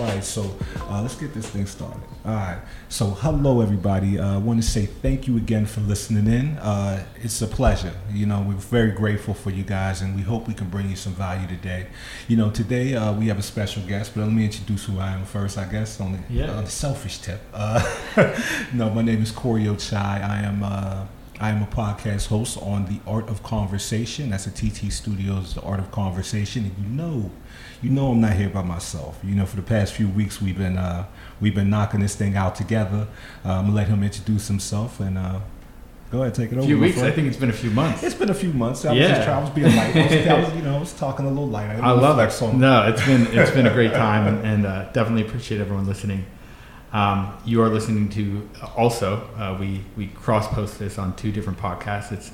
right, so uh, let's get this thing started. All right, so hello everybody. Uh, I want to say thank you again for listening in. Uh, it's a pleasure. You know, we're very grateful for you guys, and we hope we can bring you some value today. You know, today uh, we have a special guest, but let me introduce who I am first. I guess on the, Yeah. on the selfish tip. Uh, no, my name is Corey Ochai. I am. I am a podcast host on The Art of Conversation. That's a TT Studios, The Art of Conversation. And you know, you know I'm not here by myself. You know, for the past few weeks we've been uh, we've been knocking this thing out together. Uh, I'm gonna let him introduce himself and uh, go ahead, take it A over. few my weeks. I think it's been a few months. it's been a few months. I was Yeah. just trying, I was being light. I was, I was, you know, I was talking a little light. I love it. flex on- No, it's been it's been a great time, and, and uh, definitely appreciate everyone listening. Um, you are listening to also uh, we we cross post this on two different podcasts. It's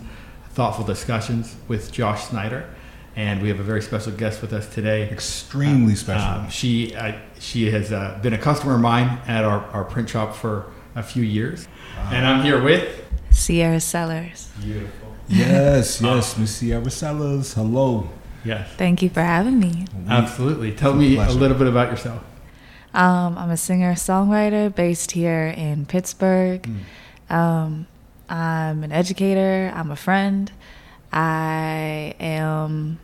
thoughtful discussions with Josh Snyder, and we have a very special guest with us today. Extremely special. Um, she I, she has uh, been a customer of mine at our, our print shop for a few years, and I'm here with Sierra Sellers. beautiful. yes, yes, Miss Sierra Sellers. Hello. Yes, Thank you for having me. Absolutely. Tell It's a me a pleasure. Little bit about yourself. Um, I'm a singer songwriter based here in Pittsburgh. Mm. Um, I'm an educator. I'm a friend. I am.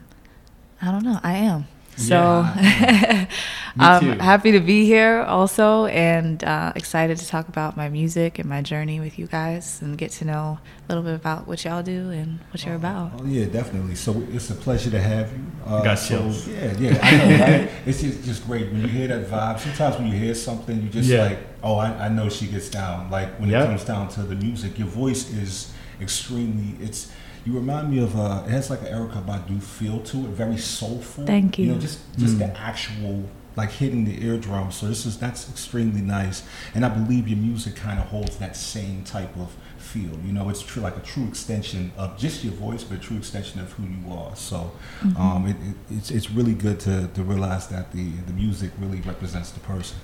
I don't know. I am. So Yeah. I'm too. happy to be here also and uh, excited to talk about my music and my journey with you guys and get to know a little bit about what y'all do and what you're about. Oh yeah, definitely. So it's a pleasure to have you. Uh, Got so, chills. Yeah, yeah. I know, right? it's just, just great when you hear that vibe. Sometimes when you hear something, you just Yeah. like, oh, I, I know she gets down. Like when Yep. it comes down to the music, your voice is extremely. It's you remind me of. Uh, it has like an Erykah Badu feel to it, very soulful. Thank You You know, just just Mm. the actual like hitting the eardrum. So this is that's extremely nice, and I believe your music kind of holds that same type of feel. You know, it's true like a true extension of just your voice, but a true extension of who you are. So Mm-hmm. um, it, it, it's it's really good to, to realize that the the music really represents the person.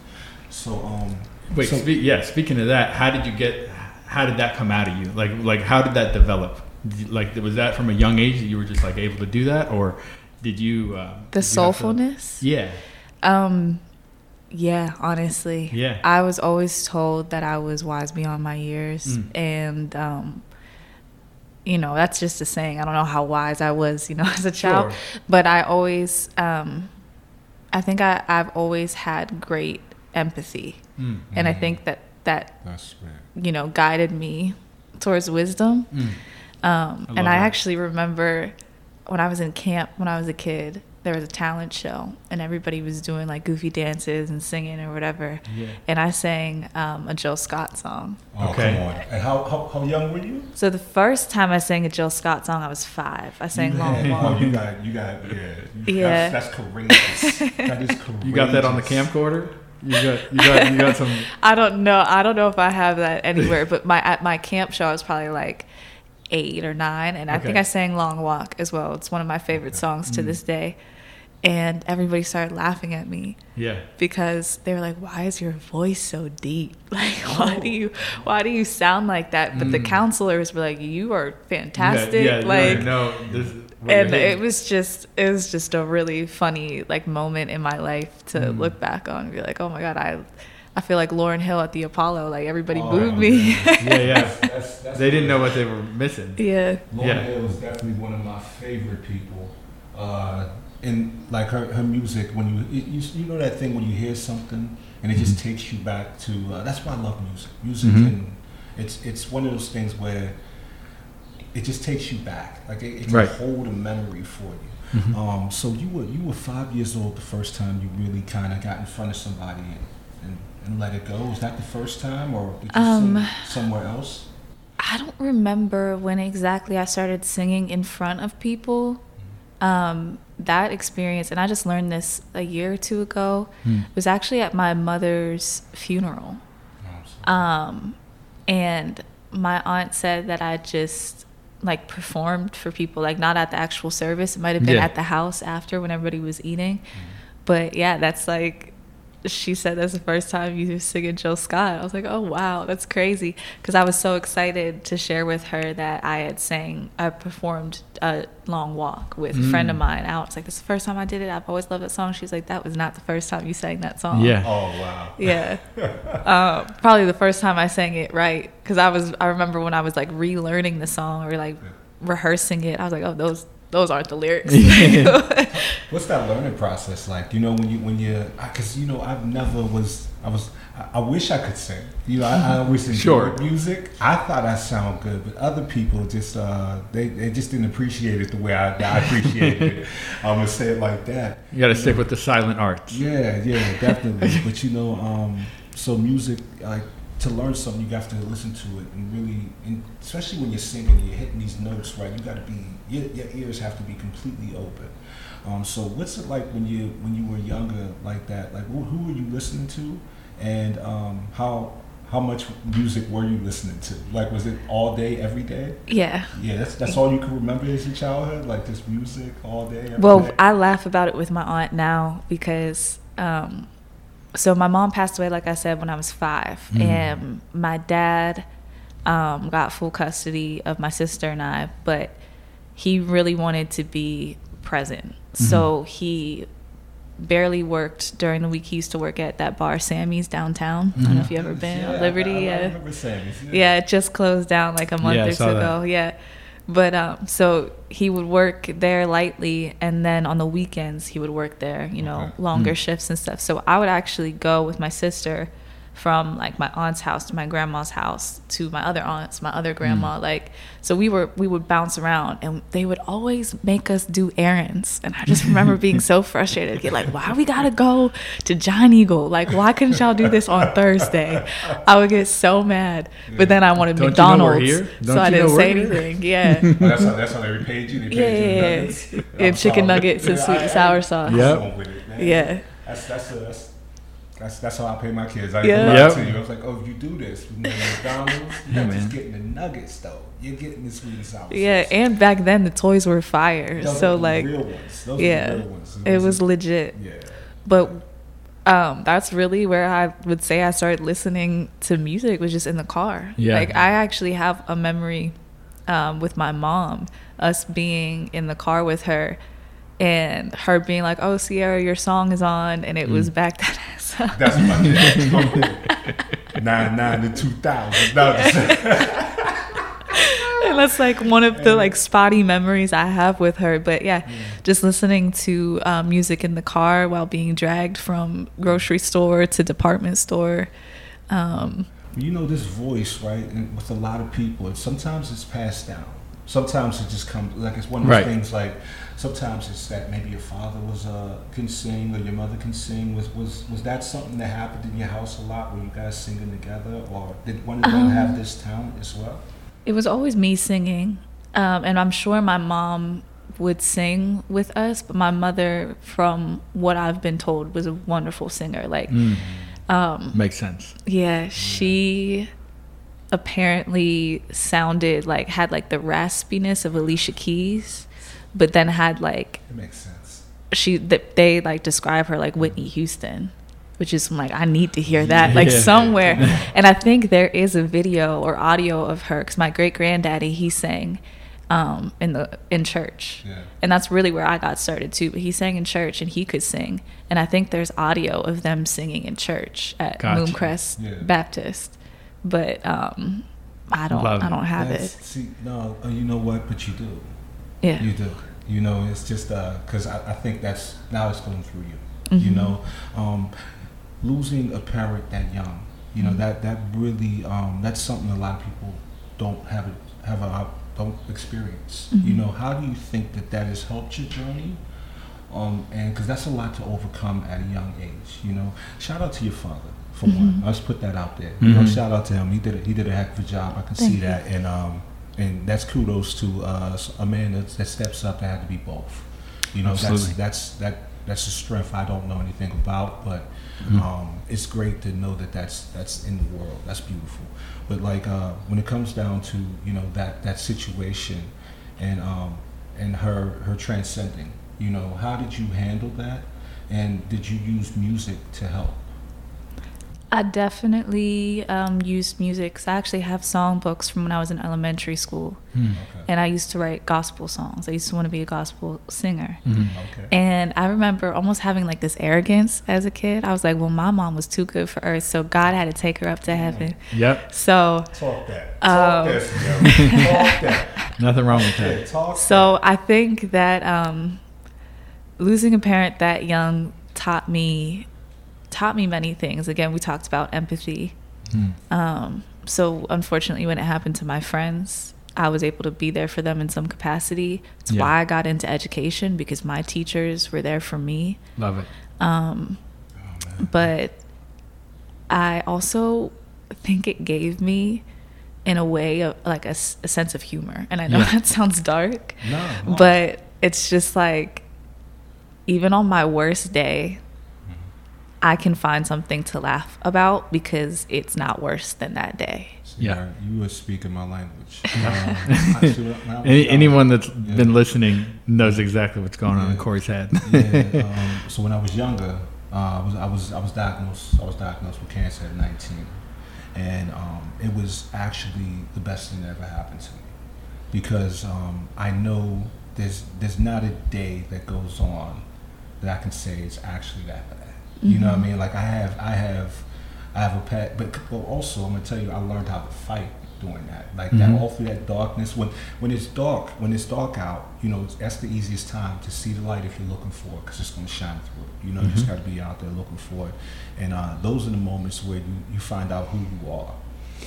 So um, Wait, so, spe- yeah. Speaking of that, how did you get? How did that come out of you? Like, like how did that develop? Did you- Like, was that from a young age that you were just like able to do that, or did you? Uh, The did you to- soulfulness? yeah, Um, yeah, honestly. yeah. I was always told that I was wise beyond my years, Mm. and um, you know that's just a saying. I don't know how wise I was, you know, as a child, Sure. but I always, um, I think I, I've always had great empathy, Mm. and I Mhm. think that that that's you know guided me towards wisdom. Mm. Um, I and I that. actually remember when I was in camp when I was a kid, there was a talent show, and everybody was doing like goofy dances and singing or whatever. Yeah. And I sang um, a Jill Scott song. Oh, Okay. come on. And how, how how young were you? So the first time I sang a Jill Scott song, I was five. I sang you Long Walk. Oh, you got you got yeah. You- Yeah. That's, that's courageous. that is courageous. You got that on the camcorder? You got, you got, you got some. I don't know. I don't know if I have that anywhere, but my at my camp show, I was probably like eight or nine, and I think I sang "Long Walk" as well. It's one of my favorite songs to Mm. this day, and everybody started laughing at me Yeah. because they were like, "Why is your voice so deep? Like, why do you why do you sound like that?" But the Mm. counselors were like, "You are fantastic!" Yeah, yeah, like, no, this. and it was just it was just a really funny like moment in my life to Mm. look back on and be like, "Oh my god, I." I feel like Lauryn Hill at the Apollo. Like everybody Oh, booed me. Yeah, yeah. That's, that's They didn't know what they were missing. yeah. Lauryn Yeah. Hill is definitely one of my favorite people. Uh, and like her, her music, when you, you you know that thing when you hear something and it just Mm-hmm. takes you back to. Uh, that's why I love music. Music Mhm. can, it's it's one of those things where it just takes you back. Like it, it can Right. hold a memory for you. Mhm. Um, so you were you were five years old the first time you really kind of got in front of somebody and, and, let it go. Was that the first time, or did you Um, sing somewhere else? I don't remember when exactly I started singing in front of people. Um, that experience, and I just learned this a year or two ago, Hmm. was actually at my mother's funeral. Um, and my aunt said that I just like performed for people, like not at the actual service. It might have been Yeah. at the house after when everybody was eating. But yeah, that's like she said that's the first time you were singing Jill Scott. I was like, oh wow, that's crazy. Because I was so excited to share with her that I had sang, I performed a long walk with a friend of Mm. mine out. It's like, this is the first time I did it. I've always loved that song. She's like, that was not the first time you sang that song. Yeah. Oh wow. Yeah. um, probably the first time I sang it right. Because I was, I remember when I was like relearning the song or like rehearsing it, I was like, oh, those, those aren't the lyrics. What's that learning process like? You know, when you when you because you know I've never was I was I, I wish I could sing. You know, I, I always enjoyed Sure. music. I thought I sound good, but other people just uh they, they just didn't appreciate it the way I, I appreciated it. I'm gonna say it like that. You got to stick with the silent arts. Yeah, yeah, definitely. but you know, um, so music, like to learn something, you have to listen to it and really, and especially when you're singing, and you're hitting these notes, right? You got to be, your, your ears have to be completely open. Um, so what's it like when you when you were younger, like that? Like who, who were you listening to, and um, how how much music were you listening to? Like was it all day, every day? yeah. Yeah, that's that's all you can remember as your childhood, like just music all day. Well, day? I laugh about it with my aunt now because, um, so my mom passed away, like I said, when I was five, Mm. and my dad um, got full custody of my sister and I, but he really wanted to be present, so he barely worked during the week. He used to work at that bar, Sammy's downtown. I don't know if you ever been Yeah, Liberty. I, I, I yeah. remember Sammy's. Yeah, it just closed down like a month Yeah, or so two that. ago. Yeah. But um so he would work there lightly and then on the weekends he would work there, you know, Okay. longer Mm. shifts and stuff. So I would actually go with my sister from like my aunt's house to my grandma's house to my other aunts, my other grandma. Mm. Like so we were we would bounce around and they would always make us do errands. And I just remember being so frustrated. Get like, why we gotta go to Giant Eagle? Like why couldn't y'all do this on Thursday? I would get so mad. But then I wanted Don't you know McDonald's. So I didn't say anything. Yeah. Oh, that's how that's how they repaid you. They paid Yeah, you yeah, yeah. And chicken nuggets and sweet and sour sauce. Yep. going with it, man. Yeah. That's that's a, that's that's that's how I pay my kids. I Yeah. yeah. Yep. to you. I was like, oh, if you do this, you know, McDonald's, you're Yeah, not just getting the nuggets though. You're getting the sweet and sour. Yeah, sauce. and back then the toys were fire. Those So are like real ones. Those yeah, are real ones. it was legit. yeah. But um, that's really where I would say I started listening to music was just in the car. Yeah. Like I actually have a memory um, with my mom, us being in the car with her and her being like, Oh, Sierra, your song is on and it Mm. was back that ass up. That's my nine nine to two thousand. And that's like one of the like spotty memories I have with her. But yeah, just listening to um, music in the car while being dragged from grocery store to department store. Um, you know this voice, right? And with a lot of people, and sometimes it's passed down. Sometimes it just comes like it's one of those Right. things. Like sometimes it's that maybe your father was uh, can sing or your mother can sing. Was was was that something that happened in your house a lot, where you guys singing together, or did one of them Um, have this talent as well? it was always me singing, um, and I'm sure my mom would sing with us, but my mother, from what I've been told, was a wonderful singer. Like, Mm. um, Makes sense. Yeah, she apparently sounded like had like the raspiness of Alicia Keys, but then had like It makes sense. she th- they like describe her like Whitney Houston, which is like I need to hear that like Yeah. somewhere. and I think there is a video or audio of her because my great granddaddy he sang um, in the in church, Yeah. and that's really where I got started too. But he sang in church and he could sing, and I think there's audio of them singing in church at Gotcha. Moomcrest Yeah. Baptist, but um, I don't Love I don't have That's- it. See, no, uh, you know what? But you do. Yeah. You do. You know, it's just because I, I think that's now it's going through you. You Mhm. know, um, losing a parent that young. You know Mhm. that that really um, that's something a lot of people don't have a, have a don't experience. You Mhm. know, how do you think that that has helped your journey? Um, and because that's a lot to overcome at a young age. You know, shout out to your father for one. Mhm. Let's put that out there. You know, Mhm. shout out to him. He did a, he did a heck of a job. I can Thank see you. that, and um, and that's kudos to uh, a man that, that steps up that had to be both. You know, Absolutely. that's that's that that's a strength I don't know anything about, but Mhm. um, it's great to know that that's that's in the world. That's beautiful. But like uh, when it comes down to you know that that situation, and um, and her her transcending, you know, how did you handle that, and did you use music to help? I definitely um, used music. 'cause I actually have song books from when I was in elementary school, Hmm. Okay. and I used to write gospel songs. I used to want to be a gospel singer. Mhm. Okay. And I remember almost having like this arrogance as a kid. I was like, well, my mom was too good for earth, so God had to take her up to heaven. Yep. So, Talk that. Um, that. Talk that. Nothing wrong with Yeah, that. talk so I think that um, losing a parent that young taught me taught me many things. Again, we talked about empathy. Hmm. Um, so unfortunately, when it happened to my friends, I was able to be there for them in some capacity. It's Yeah. why I got into education because my teachers were there for me. Love it. Um, Oh, but I also think it gave me, in a way, of, like a, a sense of humor. And I know Yeah. that sounds dark, no. but it's just like, even on my worst day, I can find something to laugh about because it's not worse than that day. So Yeah. you're- You were speaking my language. Um, actually, when I was Any, anyone that's Yeah. been listening knows exactly what's going on in Corey's head. yeah. Um, so when I was younger, uh, I was I was I was diagnosed I was diagnosed with cancer at 19, and um, it was actually the best thing that ever happened to me because um, I know there's there's not a day that goes on that I can say it's actually that bad. You know what I Mhm. mean? Like I have I have I have a pet, but also I'm gonna tell you I learned how to fight doing that. Like Mhm. that all through that darkness when when it's dark when it's dark out, you know that's the easiest time to see the light if you're looking for it because it's gonna shine through it. You know you just Mhm. got to be out there looking for it, and uh, those are the moments where you you find out who you are.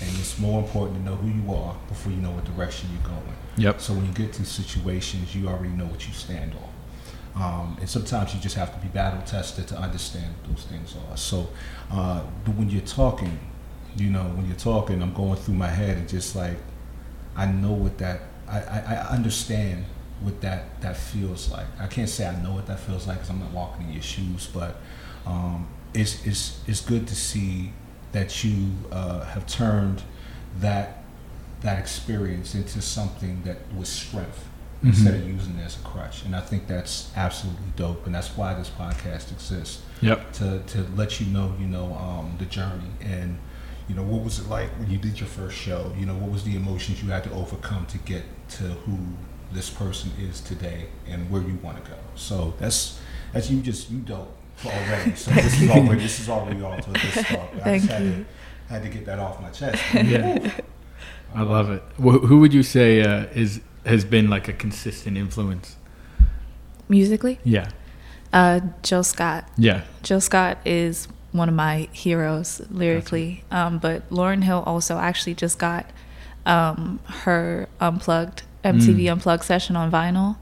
And it's more important to know who you are before you know what direction you're going. Yep. So when you get to situations, you already know what you stand on. Um, and sometimes you just have to be battle tested to understand what those things are. So, uh, but when you're talking, you know, when you're talking, I'm going through my head and just like, I know what that, I, I, I understand what that, that feels like. I can't say I know what that feels like because I'm not walking in your shoes, but um, it's, it's, it's good to see that you uh, have turned that, that experience into something that was strength instead Mhm. of using it as a crutch. And I think that's absolutely dope, and that's why this podcast exists Yep. to to let you know, you know, um, the journey and you know what was it like when you did your first show. You know, what was the emotions you had to overcome to get to who this person is today and where you want to go. So that's that's you just you dope already. So this is already this is already off to this start. I Thank just had you. to had to get that off my chest. Yeah. I love it. Wh- who would you say uh, is has been like a consistent influence? Musically, Yeah. uh, Jill Scott. Yeah. Jill Scott is one of my heroes lyrically. Um, but Lauryn Hill also actually just got um, her unplugged MTV Mm. unplugged session on vinyl.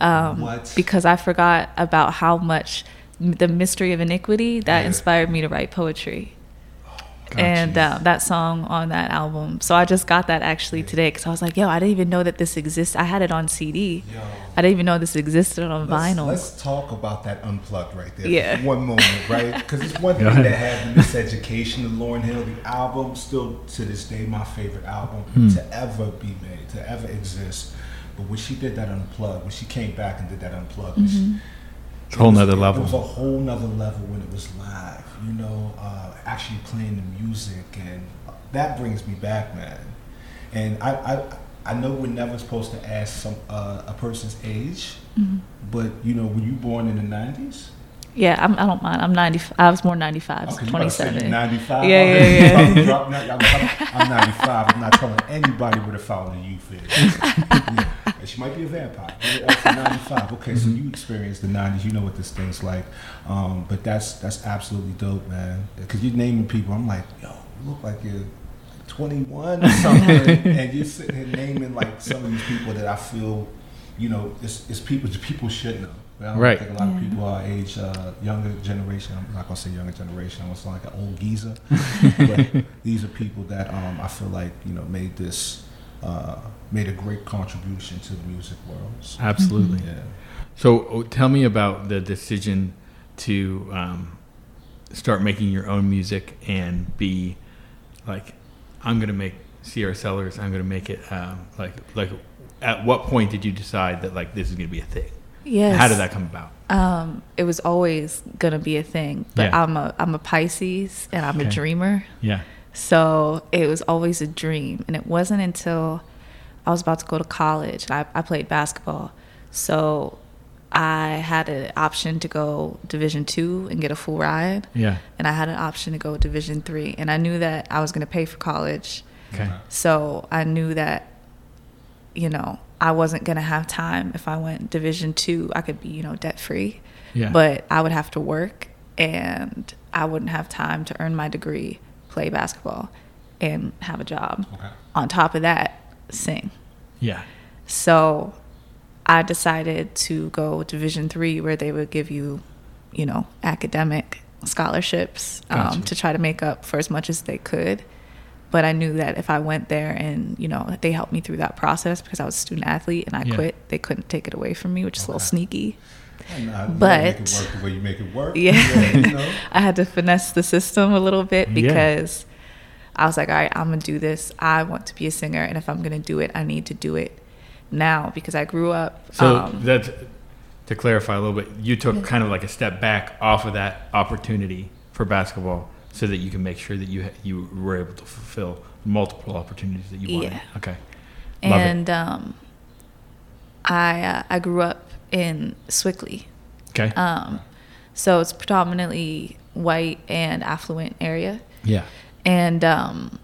Um, What? Because I forgot about how much the mystery of iniquity that Yeah. inspired me to write poetry. Got and uh, that song on that album. So I just got that actually today because I was like, yo, I didn't even know that this exists. I had it on CD. Yo. I didn't even know this existed on Let's, vinyl. let's talk about that unplugged right there. Yeah. For one moment, right? Because it's one thing to ahead. have the miseducation of Lauryn Hill, the album, still to this day my favorite album Hmm. to ever be made, to ever exist. But when she did that unplugged, when she came back and did that unplugged, Mm-hmm. she- It's a whole it nother level. It was a whole nother level when it was live. You know, uh, actually playing the music, and that brings me back, man. And I, I, I know we're never supposed to ask some uh, a person's age, Mhm. but you know, were you born in the nineties? Yeah, I'm, I don't mind. I'm 90. I was born 95, so 27. Ninety-five. Yeah, yeah, yeah. I'm ninety-five. I'm not telling anybody where the fountain of youth is. Yeah. And She might be a vampire. Yeah, that's 95. Okay, so you experienced the 90s. You know what this thing's like. Um, but that's that's absolutely dope, man. Because you're naming people. I'm like, yo, you look like you're 21 or something. and you're sitting here naming like some of these people that I feel, you know, it's, it's people people should know. But I don't Right. think a lot Yeah. of people our age, uh, younger generation. I'm not gonna say younger generation. I'm gonna sound like an old geezer. but these are people that um, I feel like you know made this uh, made a great contribution to the music world. So, Absolutely. yeah. So oh, tell me about the decision to um, start making your own music and be like, I'm gonna make Sierra Sellers. I'm gonna make it um, like like. At what point did you decide that like this is gonna be a thing? Yes. How did that come about? Um, it was always gonna be a thing, but Yeah. I'm a I'm a Pisces and I'm Okay. a dreamer, Yeah. So it was always a dream. And it wasn't until I was about to go to college. I, I played basketball, so I had an option to go Division two and get a full ride, Yeah. and I had an option to go Division three. And I knew that I was gonna pay for college, Okay. so I knew that, you know, I wasn't gonna have time if I went Division two. I could be, you know, debt free, Yeah. but I would have to work, and I wouldn't have time to earn my degree, play basketball, and have a job. Okay. On top of that, sing. Yeah. So I decided to go Division three, where they would give you, you know, academic scholarships um, to try to make up for as much as they could. But I knew that if I went there and you know they helped me through that process because I was a student athlete and I Yeah. quit, they couldn't take it away from me, which is a little sneaky. And I- you But- make it work the way you make it work. Yeah. you know? I had to finesse the system a little bit Yeah. because I was like, all right, I'm gonna do this. I want to be a singer, and if I'm gonna do it, I need to do it now because I grew up. So um, that to clarify a little bit, you took Yeah. kind of like a step back off of that opportunity for basketball, so that you can make sure that you you were able to fulfill multiple opportunities that you wanted. Yeah. Okay. Love it. and um, I uh, I grew up in Sewickley, Okay. um, so it's predominantly white and affluent area, yeah. and um,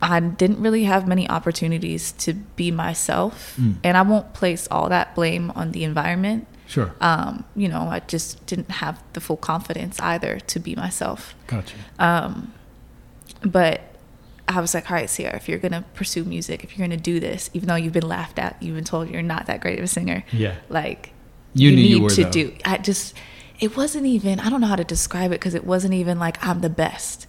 I didn't really have many opportunities to be myself, Mm. and I won't place all that blame on the environment. Sure. Um, you know, I just didn't have the full confidence either to be myself. Gotcha. Um, but I was like, all right, Sierra, if you're gonna pursue music, if you're gonna do this, even though you've been laughed at, you've been told you're not that great of a singer, Yeah. like You knew need you were, to though. do. I just, it wasn't even. I don't know how to describe it because it wasn't even like I'm the best.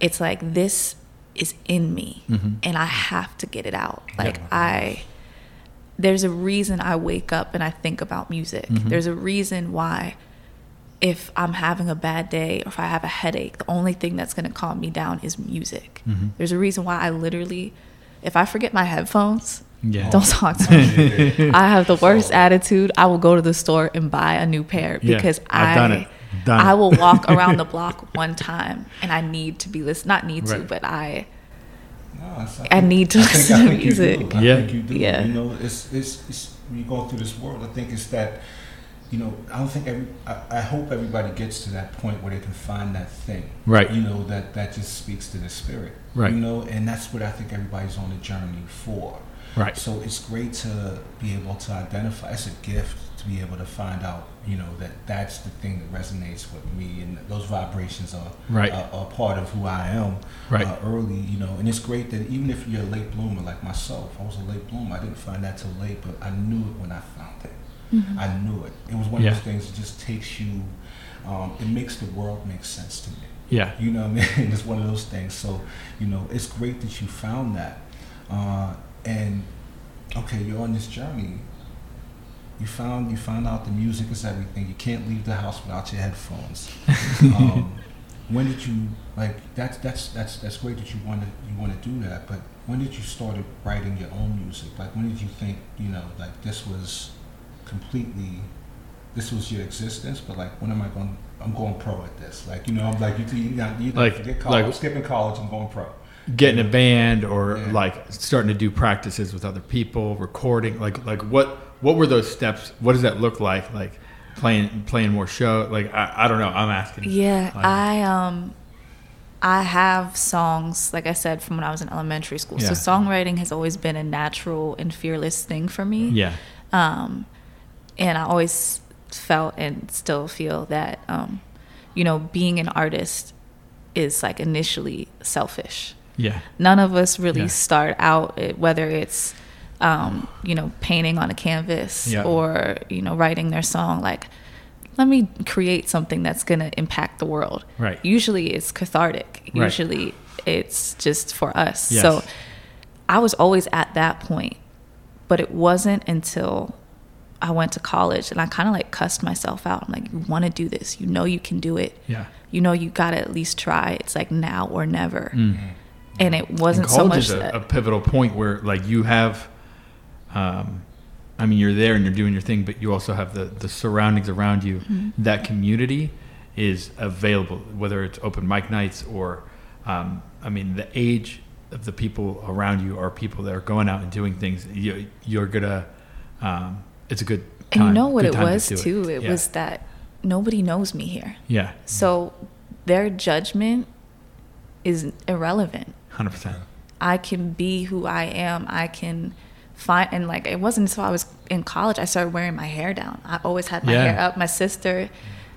It's like this is in me, Mhm. and I have to get it out. Yeah. Like I, there's a reason I wake up and I think about music. Mhm. There's a reason why. If I'm having a bad day or if I have a headache, the only thing that's going to calm me down is music. Mhm. There's a reason why I literally, if I forget my headphones, Yeah. don't talk to me. I have the worst So- attitude. I will go to the store and buy a new pair Yeah, because I've I done it. Done I will walk around the block one time and I need to be listening. Not need to, but I No, it's- I need to I think- listen I to think you do. music. I Yeah. think you do. Yeah. You know, it's, it's, it's when you go through this world, I think it's that, you know, I don't think every, I, I hope everybody gets to that point where they can find that thing. Right. You know, that, that just speaks to the spirit. Right. You know, and that's what I think everybody's on the journey for. Right. So it's great to be able to identify. It's a gift to be able to find out, you know, that that's the thing that resonates with me, and those vibrations are Right. are, are part of who I am. Right. Uh, early, you know, and it's great that even if you're a late bloomer like myself, I was a late bloomer. I didn't find that till late, but I knew it when I found it. Mm-hmm. I knew it. It was one Yeah. of those things that just takes you. Um, it makes the world make sense to me. Yeah. You know what I mean? It's one of those things. So, you know, it's great that you found that. Uh, and okay, you're on this journey. You found you found out the music is everything. You can't leave the house without your headphones. um, when did you like that's that's that's that's great that you want to you want to do that, but when did you started writing your own music? Like when did you think, you know, like this was completely this was your existence, but like when am I going I'm going pro at this. Like, you know, I'm like you you, know, you Like- forget college, like- I'm skipping college, I'm going pro. Getting a band or Yeah. like starting to do practices with other people, recording. Like like what what were those steps? What does that look like? Like playing playing more show. Like I, I don't know. I'm asking. Yeah, Like- I um I have songs like I said from when I was in elementary school. Yeah. So songwriting has always been a natural and fearless thing for me. Yeah. Um and I always felt and still feel that um you know, being an artist is like initially selfish. Yeah. None of us really Yeah. start out eh, whether it's um, you know, painting on a canvas Yeah. or, you know, writing their song like let me create something that's going to impact the world. Right. Usually it's cathartic. Right. Usually it's just for us. Yes. So I was always at that point, but it wasn't until I went to college and I kind of like cussed myself out. I'm like, you want to do this. You know you can do it. Yeah. You know you got to at least try. It's like now or never. Mm. And it wasn't And so much is a, that. a pivotal point where like you have um I mean, you're there and you're doing your thing, but you also have the the surroundings around you. Mm-hmm. That community is available, whether it's open mic nights or, um, I mean, the age of the people around you are people that are going out and doing things. You, you're gonna. Um, it's a good. And you know what it time to was do too? It Yeah. was that nobody knows me here. Yeah, So their judgment is irrelevant. hundred percent. I can be who I am. I can find and like it wasn't until I was in college I started wearing my hair down. I always had my Yeah. hair up. My sister,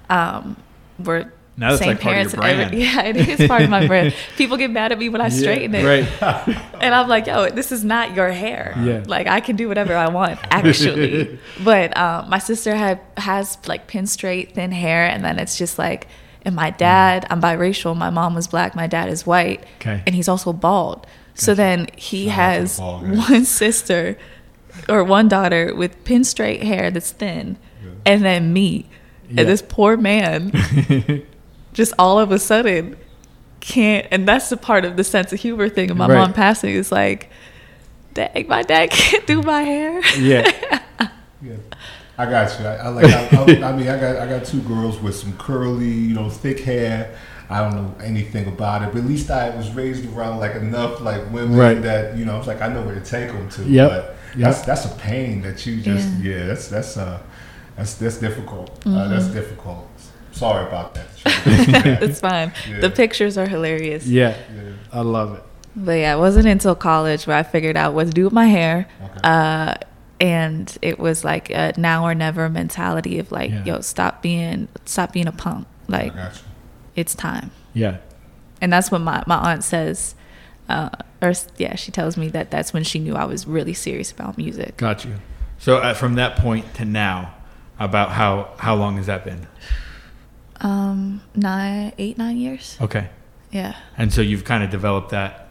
um, were Now that's same like part of parents your and every- yeah, it is part of my brand. People get mad at me when I straighten it, Right. and I'm like, yo, this is not your hair. Yeah. Like I can do whatever I want, actually. but um, my sister had has like pin straight, thin hair, and then it's just like, and my dad, I'm biracial. My mom was black. My dad is white, Okay. and he's also bald. So then he Shout out to the has one sister or one daughter with pin straight hair that's thin, and then me, Yeah. and this poor man just all of a sudden can't and that's the part of the sense of humor thing of my Right. mom passing is like dang my dad can't do my hair yeah. Yeah, I got you. I, I like. I, I, I mean, I got I got two girls with some curly, you know, thick hair. I don't know anything about it, but at least I was raised around like enough like women Right. that you know. It's like I know where to take them to. Yep. But Yep. that's that's a pain that you just Yeah. yeah. that's that's uh that's that's difficult. Uh, Mm-hmm. that's difficult. Sorry about that. it's fine Yeah. the pictures are hilarious Yeah. Yeah. I love it. but yeah it wasn't until college where i figured out what to do with my hair Okay. uh and it was like a now or never mentality of like Yeah. yo stop being stop being a punk like I got you. it's time Yeah. and that's what my, my aunt says uh, or yeah she tells me that that's when she knew i was really serious about music Got you. So uh, from that point to now, about how how long has that been? Um nine eight nine years Okay. yeah And so you've kind of developed that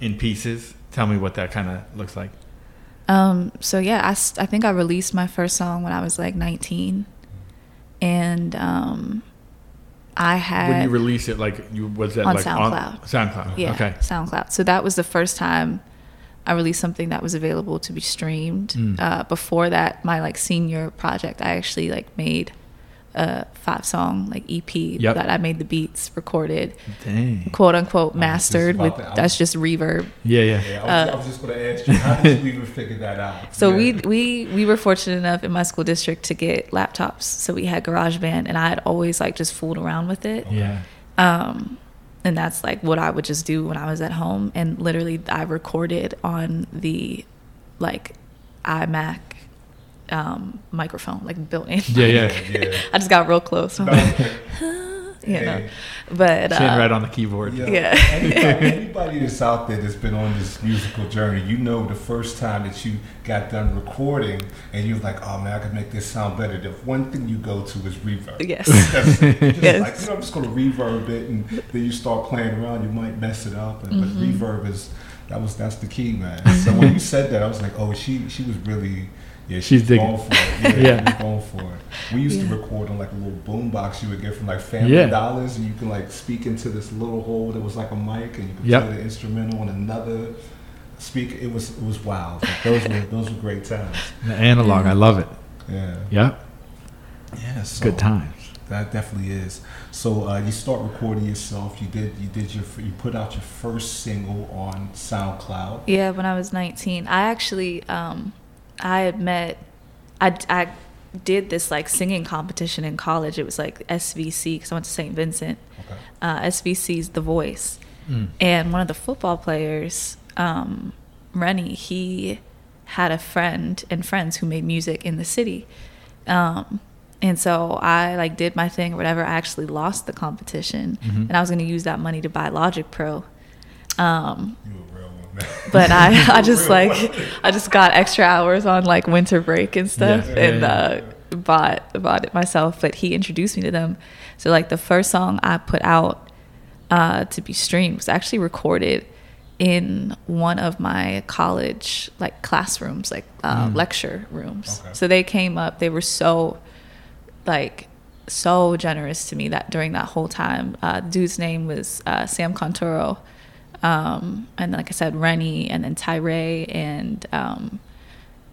in pieces. Tell me what that kind of looks like. um so yeah I, I think i released my first song when i was like 19 and um i had when you release it, like you was that On like SoundCloud. SoundCloud. yeah Okay. soundcloud so that was the first time i released something that was available to be streamed Mm. uh, before that my like senior project i actually like made a five song like ep Yep. that i made the beats recorded Dang. quote unquote mastered with to- that's just reverb Yeah, yeah. Yeah, I was, I was just going to ask you, how did you even figure that out? Uh, So Yeah. we we we were fortunate enough in my school district to get laptops. So we had GarageBand, and I had always like just fooled around with it. Yeah. Um, and that's like what I would just do when I was at home. And literally, I recorded on the like iMac um, microphone, like built in. Yeah, yeah. yeah. I just got real close. I'm No, like, okay. you know, Hey. but Sitting uh, right on the keyboard. Yeah. Yeah. Anybody, anybody that's out there that's been on this musical journey, you know the first time that you got done recording and you're like, oh man, I can make this sound better. The one thing you go to is reverb. yes, That's it. You're just Yes. like, you know, I'm just going to reverb it and then you start playing around, you might mess it up. And, But Mm-hmm. reverb is, that was, that's the key, man. So when you said that, I was like, oh, she, she was really, yeah, She's she's digging. going for it. Yeah, Yeah. going for it. We used to record on like a little boom box you would get from like Family Yeah. Dollars, and you can like speak into this little hole that was like a mic, and you could Yep. play the instrumental on another speaker. It was it was wild. Like, those were those were great times. The analog. I love it. Yeah, Yep. yeah. So Good times. That definitely is. So uh, you start recording yourself. You did you did your you put out your first single on SoundCloud. Yeah, when I was 19, I actually um, I had met I I did this like singing competition in college. It was like SVC because I went to St. Vincent. Okay. Uh, SVC's The Voice, Mm. and one of the football players, um, Rennie, he had a friend and friends who made music in the city. Um, and so I like did my thing or whatever. I actually lost the competition, Mhm. and I was going to use that money to buy Logic Pro. Um, You a real one, man. but I, I just like I just got extra hours on like winter break and stuff Yeah. and uh, bought bought it myself. But he introduced me to them. So like the first song I put out uh, to be streamed was actually recorded in one of my college like classrooms, like uh, Mm. lecture rooms. Okay. So they came up. They were so like so generous to me that during that whole time. Uh, dude's name was uh, Sam Conturo, um, and like I said, Rennie, and then Tyree, and um,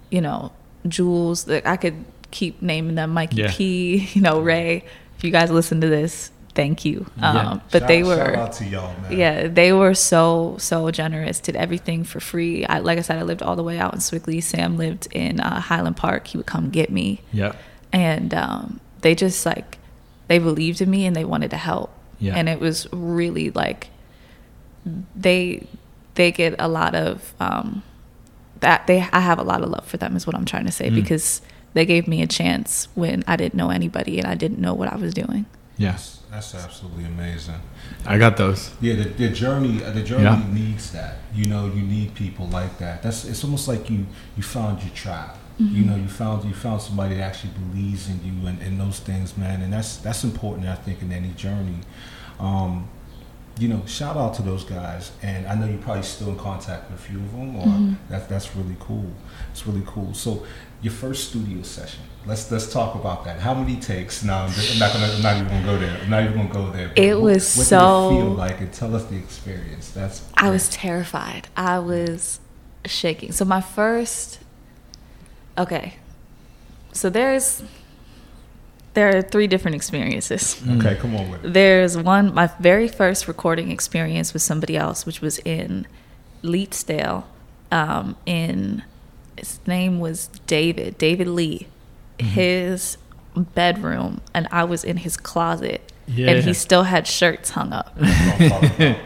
you know Jules. Like I could keep naming them, Mikey Yeah. P. You know, Ray. If you guys listen to this, thank you. Um, Yeah. But Shout- they shout were. out to y'all, man. Yeah, they were so so generous. Did everything for free. I, like I said, I lived all the way out in Sewickley. Sam lived in uh, Highland Park. He would come get me, Yeah. and um, they just like they believed in me and they wanted to help. Yeah. And it was really like they they get a lot of um, that they I have a lot of love for them is what I'm trying to say Mm. because they gave me a chance when I didn't know anybody and I didn't know what I was doing. Yes. That's, that's absolutely amazing. I got those. Yeah, the, the journey, uh, the journey Yeah. needs that. You know, you need people like that. That's it's almost like you you found your tribe. You know, you found you found somebody that actually believes in you and, and those things, man. And that's that's important, I think, in any journey. Um, you know, shout out to those guys. And I know you're probably still in contact with a few of them, or mm-hmm. that's that's really cool. It's really cool. So, your first studio session. Let's let's talk about that. How many takes? No, I'm, just, I'm not gonna. I'm not even gonna go there. I'm not even gonna go there. It what- was what so- Did it feel like, and tell us the experience. That's. I was terrified. I was shaking. So my first Okay. So there's there are three different experiences. okay. Come on with it. There's one my very first recording experience with somebody else which was in Leetsdale um in his name was David, David Lee. His bedroom and I was in his closet Yeah. and he still had shirts hung up. That's what I'm talking about.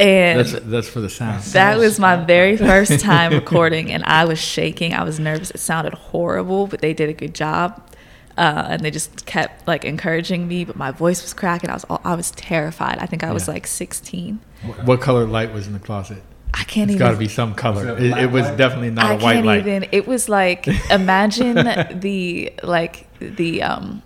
And That's that's for the sound. that was my very first time recording, and I was shaking. I was nervous. It sounded horrible, but they did a good job, uh, and they just kept like encouraging me. But my voice was cracking. I was all, I was terrified. I think I was Yeah. like 16. Wh- What color light was in the closet? I can't It's even. got to be some color. Was it It, it was light? definitely not I a white can't light. even. It was like imagine the like the um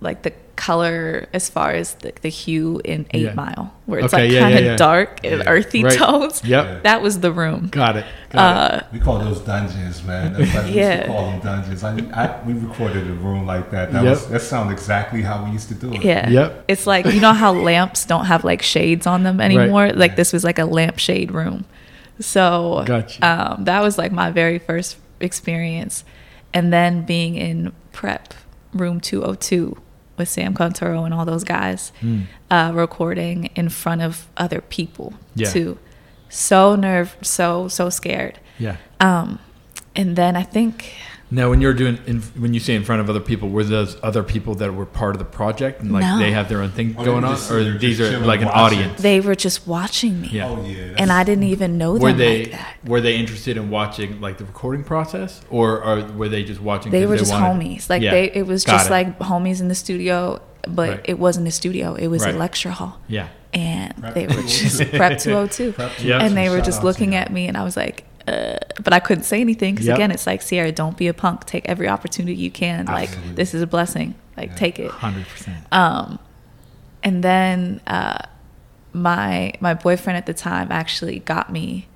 like the color as far as the, the hue in Eight Yeah. Mile, where it's Okay, like yeah, kind of yeah. dark and Yeah. earthy Right. tones. Yep. That was the room. Got it. Got it. Uh, We call those dungeons, man. That's like we Yeah. to call them dungeons. I, I, we recorded a room like that. That Yep. was that sounded exactly how we used to do it. Yeah. Yep. It's like you know how lamps don't have like shades on them anymore. Like Yeah. this was like a lampshade room. So Gotcha. um, that was like my very first experience, and then being in prep room two hundred two with Sam Conturo and all those guys, Mm. uh, recording in front of other people Yeah. too. So nerve, so so scared. Yeah. Um, and then I think Now, when you're doing, in, when you say in front of other people, were those other people that were part of the project and like No. they have their own thing Or going on, or these are like an watching. audience? they were just watching me, Yeah. Oh yeah. and I didn't even know were them they like that. were they interested in watching like the recording process, or, or were they just watching? they 'cause were just wanted- homies. Like Yeah. they, it was just it. like homies in the studio, but Right. it wasn't a studio. It was Right. a lecture hall, yeah, and Prep they were just prep 202, Prep Yeah. and they were just looking at me, and I was like, uh, but I couldn't say anything because Yep. again, it's like Sierra, don't be a punk. Take every opportunity you can. Like this is a blessing. Like Yeah. take it. hundred percent. Um, and then uh, my my boyfriend at the time actually got me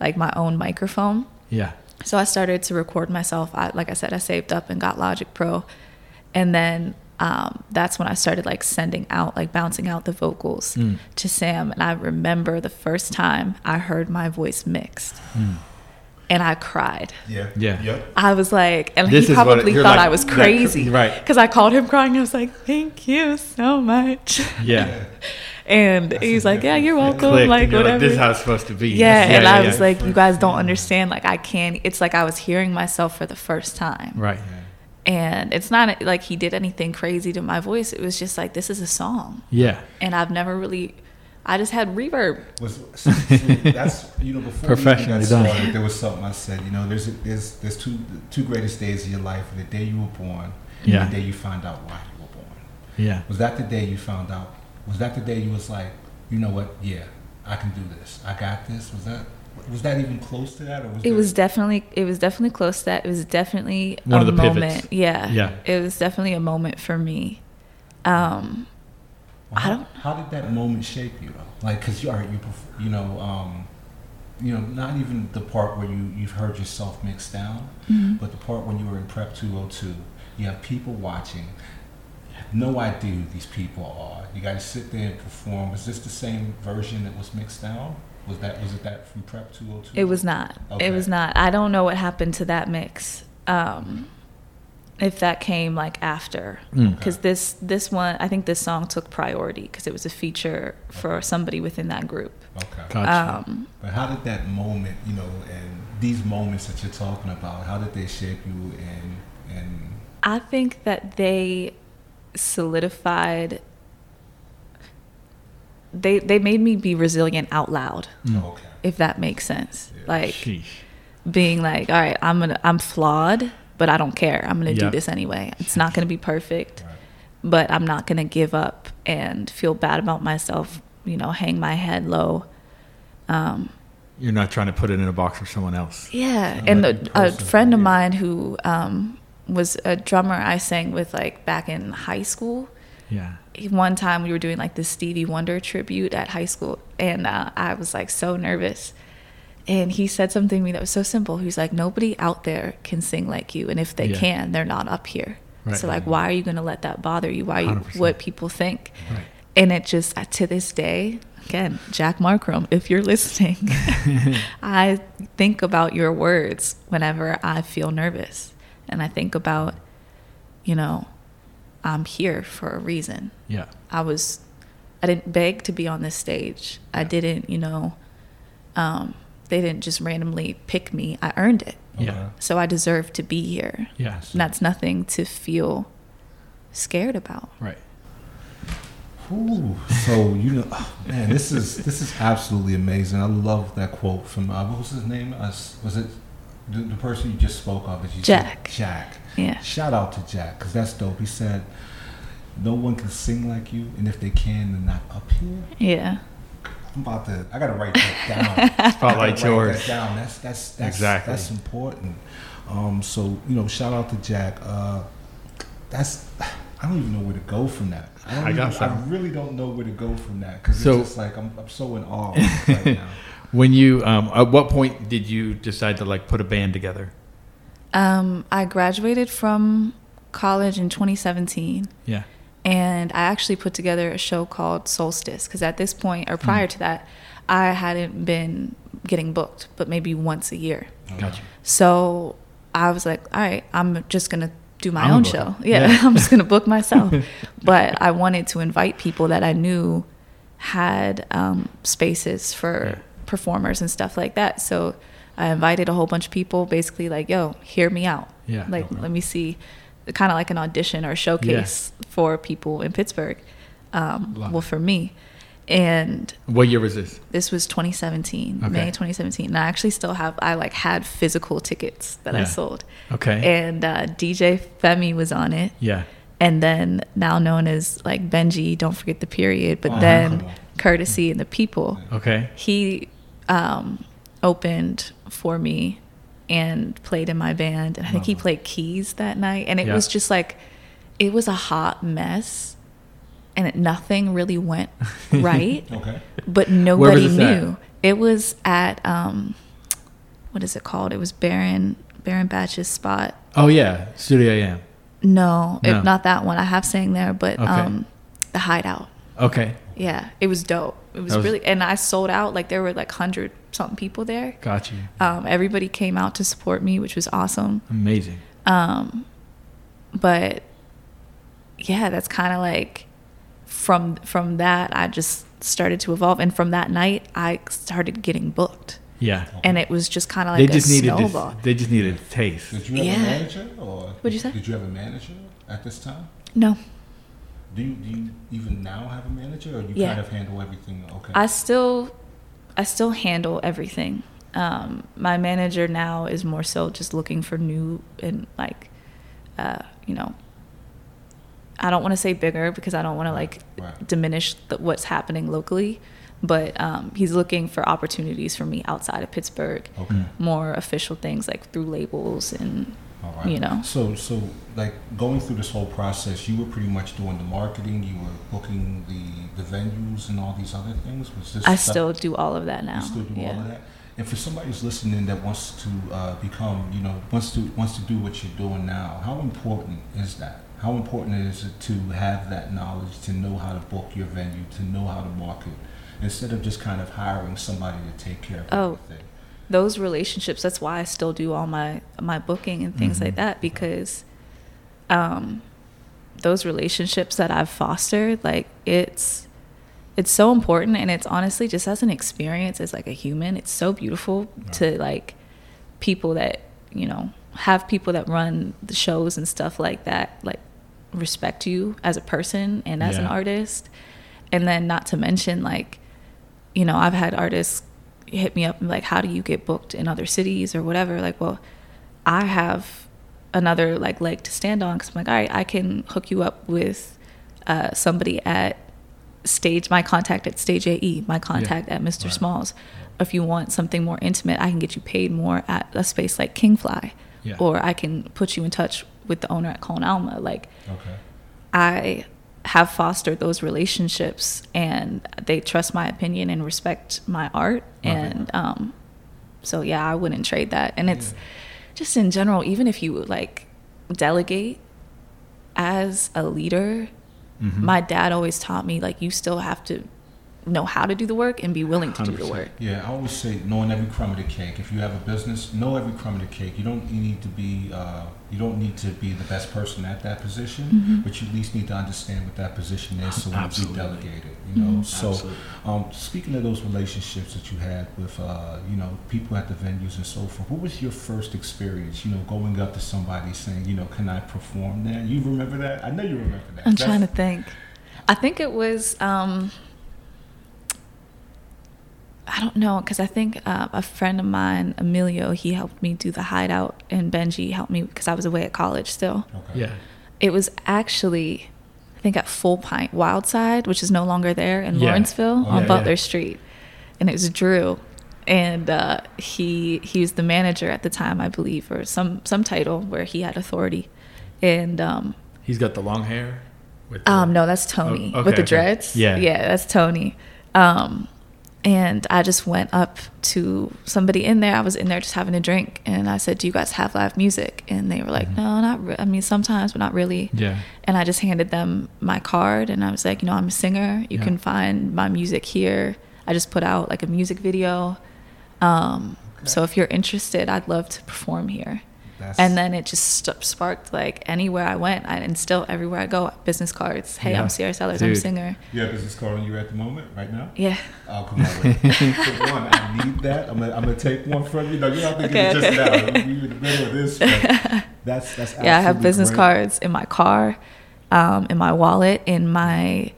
like my own microphone. Yeah, So I started to record myself. I, like I said, I saved up and got Logic Pro, and then um, that's when I started like sending out, like bouncing out the vocals Mm. to Sam. And I remember the first time I heard my voice mixed, Mm. And I cried. Yeah. Yeah. Yep. I was like, and This he probably you're thought like- I was like, crazy, right. Because I called him crying. I was like, "Thank you so much," yeah. and That's he's like, "Yeah, you're welcome." Clicked, Like and you're whatever. this is how it's supposed to be. Yeah, and yeah, I yeah. was like, you guys don't understand. Like, I can't. It's like I was hearing myself for the first time. right. And it's not like he did anything crazy to my voice. It was just like, this is a song. Yeah, And I've never really, I just had reverb. Was so, so that's you know before we even Professionally got done. started, there was something I said. You know, there's a, there's there's two two greatest days of your life: the day you were born, Yeah. and the day you find out why you were born. yeah, Was that the day you found out? Was that the day you was like, you know what? Yeah, I can do this. I got this. Was that was that even close to that, or was It there- was definitely, it was definitely close to that. It was definitely One a of the pivots. Yeah. Yeah. It was definitely a moment for me. Um, Well, I how, don't- how did that moment shape you though? Like, cause you are you you know um, you know not even the part where you you've heard yourself mixed down, mhm. but the part when you were in Prep 202, you have people watching. You have no idea who these people are. You got to sit there and perform. Was this the same version that was mixed down? Was that was it that from Prep 202? It was not. Okay. It was not. I don't know what happened to that mix. um, if that came like after, Mm. because Okay. this this one, I think this song took priority because it was a feature for somebody within that group. Okay. Gotcha. Um, But how did that moment, you know, and these moments that you're talking about, how did they shape you and and I think that they solidified. They they made me be resilient out loud, Mm. okay. if that makes sense. Yeah. Like Sheesh. being like, all right, I'm gonna I'm flawed, but I don't care. I'm gonna Yeah. do this anyway. It's not gonna be perfect, Right. but I'm not gonna give up and feel bad about myself. You know, hang my head low. Um, You're not trying to put it in a box for someone else. yeah, and a, a friend of mine who um, was a drummer I sang with like back in high school. Yeah. One time we were doing like this Stevie Wonder tribute at high school, and uh, I was like so nervous. And he said something to me that was so simple. He's like, "Nobody out there can sing like you, and if they Yeah. can, they're not up here. Right. So like, why are you gonna let that bother you? Why you, what people think?" Right. And it just uh, to this day, again, Jack Markram, if you're listening, I think about your words whenever I feel nervous. And I think about, you know, I'm here for a reason. Yeah. I was, I didn't beg to be on this stage. I didn't, you know, um, they didn't just randomly pick me. I earned it. Yeah. So I deserve to be here. Yeah. And that's nothing to feel scared about. Right. Ooh, so you know, oh, man, this is this is absolutely amazing. I love that quote from uh, what was his name? Uh, was it the, the person you just spoke of? As you said? Jack. Jack. Yeah. Shout out to Jack because that's dope. He said, "No one can sing like you, and if they can, they're not up here." Yeah. I'm about to. I gotta write that down. Spotlight I gotta yours. That down. That's that's that's Exactly. That's important. Um, so you know, shout out to Jack. Uh, that's. I don't even know where to go from that. I, don't I got even- I really don't know where to go from that because So- it's just like I'm, I'm so in awe right now. When you, um, at what point did you decide to like put a band together? Um, I graduated from college in 2017, Yeah. And I actually put together a show called Solstice because at this point, or prior to that, I hadn't been getting booked, but maybe once a year. Gotcha. So I was like, all right, I'm just gonna do my I'm own show. Yeah, Yeah. I'm just gonna book myself. but I wanted to invite people that I knew had um, spaces for Yeah. performers and stuff like that. So I invited a whole bunch of people, basically like, yo, hear me out. Yeah. Like, Okay. let me see, kind of like an audition or showcase for people in Pittsburgh. Um, well, for me. And What year was this? this was 2017, Okay. May 2017. And I actually still have, I like had physical tickets that I sold. Okay. And uh, DJ Femi was on it. yeah. And then now known as like Benji, don't forget the period. But Oh, then. Courtesy and the People. Okay. He um, opened for me and played in my band. And I think he played keys that night. And it Yeah. was just like, it was a hot mess. And it, nothing really went right Okay. but nobody was this at? knew. It was at um, what is it called? It was Baron Baron Batch's spot. Oh yeah, Studio AM. No, No. It, not that one. I have sang there, but Okay. um, the Hideout. Okay. Yeah, it was dope. It was, was- really, and I sold out. Like there were like hundred something people there. Got you. Um, everybody came out to support me, which was awesome. Amazing. Um, but yeah, that's kind of like from from that I just started to evolve, and from that night I started getting booked, Yeah. and it was just kind of like they just a needed snowball. this, they just needed a taste. Did you have Yeah. a manager, or What'd you say? Did you have a manager at this time? No, Do you, do you even now have a manager, or you Yeah. kind of handle everything? Okay. I still I still handle everything. Um, my manager now is more so just looking for new and like, uh, you know, I don't want to say bigger because I don't want to like Right. diminish the, what's happening locally, but um, he's looking for opportunities for me outside of Pittsburgh, okay. more official things like through labels and All right. you know. So, so like going through this whole process, you were pretty much doing the marketing. You were booking the the venues and all these other things. Was this I stuff- still do all of that now. You still do yeah. all of that. And for somebody who's listening that wants to uh, become, you know, wants to wants to do what you're doing now, how important is that? How important is it to have that knowledge, to know how to book your venue, to know how to market, instead of just kind of hiring somebody to take care of Oh. everything? Those relationships that's why i still do all my my booking and things Mhm. like that because um those relationships that i've fostered like it's it's so important and it's honestly just as an experience as like a human it's so beautiful Right. to like people that you know have people that run the shows and stuff like that like respect you as a person and as an artist and then not to mention like you know i've had artists hit me up and like how do you get booked in other cities or whatever like well i have another like leg to stand on because i'm like all right i can hook you up with uh, somebody at stage my contact at stage ae my contact at mr Right. smalls if you want something more intimate i can get you paid more at a space like kingfly Yeah. or i can put you in touch with the owner at Con Alma. Like Okay. I have fostered those relationships and they trust my opinion and respect my art. It. and um, so, yeah, I wouldn't trade that. And it's Yeah. just in general, even if you like delegate as a leader, Mhm. my dad always taught me like you still have to know how to do the work and be willing to do the work. Yeah, I always say knowing every crumb of the cake. If you have a business, know every crumb of the cake. You don't you need to be uh, you don't need to be the best person at that position, Mhm. but you at least need to understand what that position is so when you Absolutely. delegate it. You know, Mhm. so um, speaking of those relationships that you had with uh, you know people at the venues and so forth, what was your first experience? You know, going up to somebody saying, you know, can I perform there? You remember that? I know you remember that. I'm That's- trying to think. I think it was. Um, I don't know because I think uh, a friend of mine, Emilio, he helped me do the hideout, and Benji helped me because I was away at college still. Okay. Yeah. It was actually, I think, at Full Pint Wildside, which is no longer there in Yeah. Lawrenceville Oh, on yeah, Butler yeah. Street, and it was Drew, and uh, he he was the manager at the time, I believe, or some some title where he had authority, and um, He's got the long hair. With the- um, no, that's Tony Oh, okay, with the okay. dreads. Yeah. yeah, that's Tony. Um, and I just went up to somebody in there. I was in there just having a drink, and I said, "Do you guys have live music?" And they were like, Mhm. "No, not. Re- I mean, sometimes, but not really." Yeah. And I just handed them my card, and I was like, "You know, I'm a singer. You Yeah. can find my music here. I just put out like a music video. Um, Okay. So if you're interested, I'd love to perform here." That's, and then it just st- sparked like anywhere I went, I, and still everywhere I go, business cards. Hey, Yeah. I'm Sierra Sellers. I'm a singer. you have business card on you at the moment, right now? Yeah. Oh, come on. Wait. One, I need that. I'm gonna, I'm gonna take one from you. No, you're not thinking Okay, it just now. You in the middle of this. but That's that's. yeah, I have business great. cards in my car, um, in my wallet, in my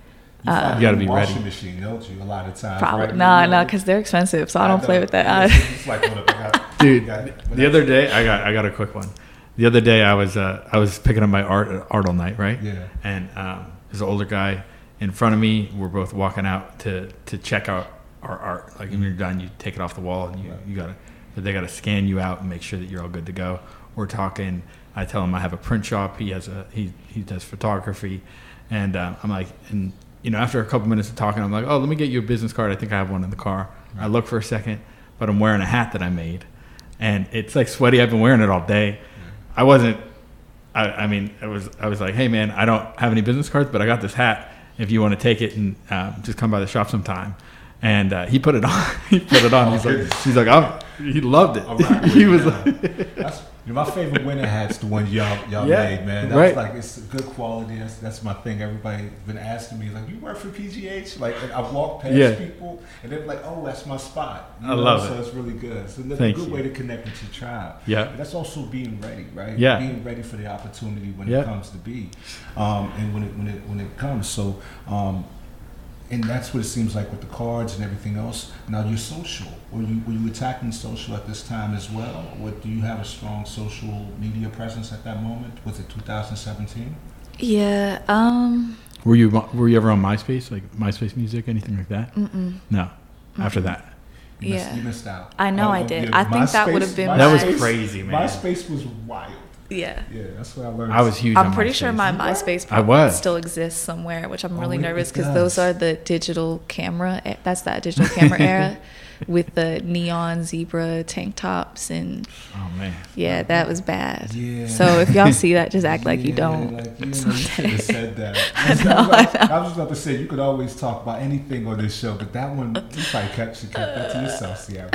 You, find Uh, You gotta in the be washing ready. machine, don't you? A lot of times. probably right? no, You no, know, because they're expensive, so I don't know. play with that. Uh, it's like, hold up, I got- Dude, got the other day I got I got a quick one. The other day I was uh, I was picking up my art at art all night, right? Yeah. And um, there's an older guy in front of me. We're both walking out to to check out our art. Like when you're done, you take it off the wall and you Right. you gotta. But they gotta scan you out and make sure that you're all good to go. We're talking. I tell him I have a print shop. He has a he he does photography, and uh, I'm like and. You know, after a couple minutes of talking, I'm like, "Oh, let me get you a business card. I think I have one in the car." I look for a second, but I'm wearing a hat that I made, and it's like sweaty. I've been wearing it all day. I wasn't. I, I mean, I was. I was like, "Hey, man, I don't have any business cards, but I got this hat. If you want to take it and um, just come by the shop sometime." And uh, he put it on. he put it on. Oh, he's like, he's like, I'm, he loved it. Right, he was yeah. like, That's, my favorite winter hat's the ones y'all y'all Yeah, made, man. That's right. like it's good quality. That's that's my thing. Everybody been asking me like, you work for PGH? Like, and I walk past Yeah. people and they're like, oh, that's my spot. You I love so it. it's really good. So it's a good good you. way to connect with your tribe. Yeah. But that's also being ready, right? Yeah. Being ready for the opportunity when Yeah. it comes to be, um, and when it when it when it comes. So. Um, and that's what it seems like with the cards and everything else. Now you're social. Were you were you attacking social at this time as well? Or do you have a strong social media presence at that moment? Was it 2017? yeah. Um. were you were you ever on MySpace, like MySpace music, anything like that? Mm-mm. No. After that, You missed, Yeah. you missed out. I know Oh, I did. yeah, I think that would have MySpace- been That was crazy, man. MySpace was wild. Yeah. Yeah, that's what I learned. I was huge. I'm on pretty sure my MySpace I was. still exists somewhere, which I'm Oh, really it- nervous because those are the digital camera. That's that digital camera era. With the neon zebra tank tops and Oh man. yeah, that was bad. Yeah. So if y'all see that, just act like you don't. Like, you, you said that. I I was, know, I, know. I was about to say you could always talk about anything on this show, but that one you probably kept, should kept that to yourself, Sierra.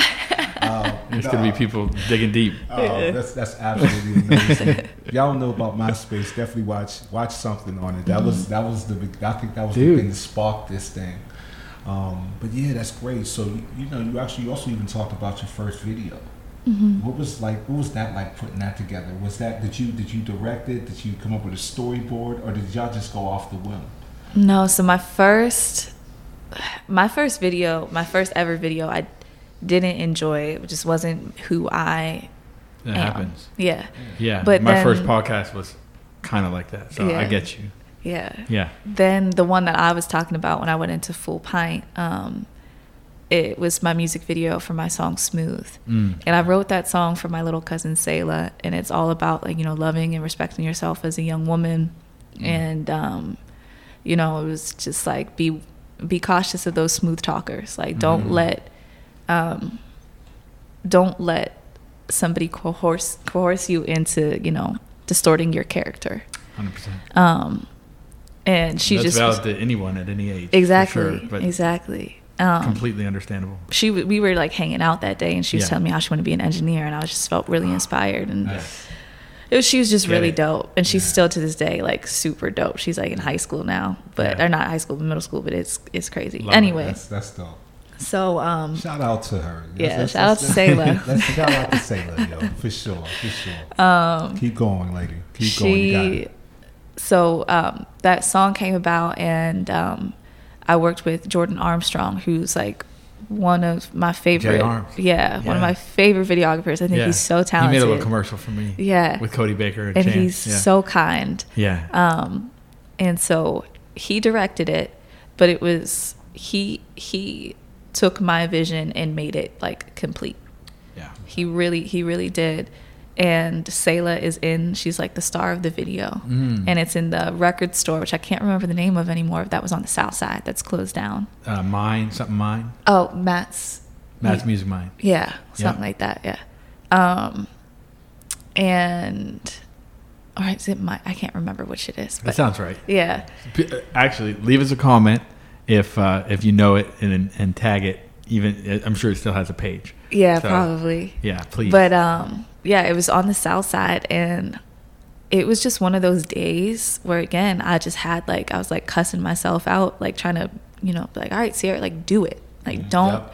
Um, There's no, gonna be people digging deep. Oh, that's that's absolutely amazing. y'all know about MySpace, definitely watch watch something on it. That was that was the big. I think that was Dude. the thing that sparked this thing. Um, but yeah, that's great. So you, you know, you actually you also even talked about your first video. Mm-hmm. What was like? What was that like putting that together? Was that did you did you direct it? Did you come up with a storyboard, or did y'all just go off the whim? No, so my first my first video, my first ever video, I didn't enjoy. It just wasn't who I It am. happens. Yeah. Yeah. But my first podcast was kind of like that. So I get you. Yeah. Yeah. Then the one that I was talking about when I went into Full Pint, um, it was my music video for my song Smooth. Mm. And I wrote that song for my little cousin Sayla, and it's all about like you know loving and respecting yourself as a young woman, and um, you know it was just like be be cautious of those smooth talkers. Like don't Mhm. let um, don't let somebody coerce coerce you into you know distorting your character. Hundred percent. Um, and she just. That's just valid to anyone at any age. exactly sure, but exactly. Um, completely understandable. she we were like hanging out that day and she was Yeah. telling me how she wanted to be an engineer and I just felt really inspired and Nice. it was, she was just Get really it. dope and she's Yeah. still to this day like super dope. She's like in high school now, but Yeah. or not high school, but middle school, but it's it's crazy. Love it. anyway, That's that's dope. so um Shout out to her. Yeah, shout out to Sayla. Let's shout out to Sayla, yo, for sure, for sure. um Keep going, lady. Keep going. You got she it. So um that song came about and um I worked with Jordan Armstrong who's like one of my favorite Arms. yeah, one of my favorite videographers. I think Yeah. he's so talented. He made a little commercial for me. Yeah. With Cody Baker and, and he's yeah. so kind. Yeah. Um, and so he directed it, but it was he he took my vision and made it like complete. yeah. He really he really did. And Sayla is in. She's like the star of the video, Mm. and it's in the record store, which I can't remember the name of anymore. That was on the south side. That's closed down. Uh, mine, something mine. Oh, Matt's. Matt's Music Mine. Yeah, something Yeah. like that. Yeah. Um, and or is it my? I can't remember which it is. That sounds right. yeah. Uh, Actually, leave us a comment if uh, if you know it and and tag it. Even I'm sure it still has a page. Yeah, So, probably. Yeah, please. But um, yeah, it was on the south side, and it was just one of those days where again, I just had like I was like cussing myself out, like trying to, you know, be like, all right, Sierra, like do it, like don't, Yep.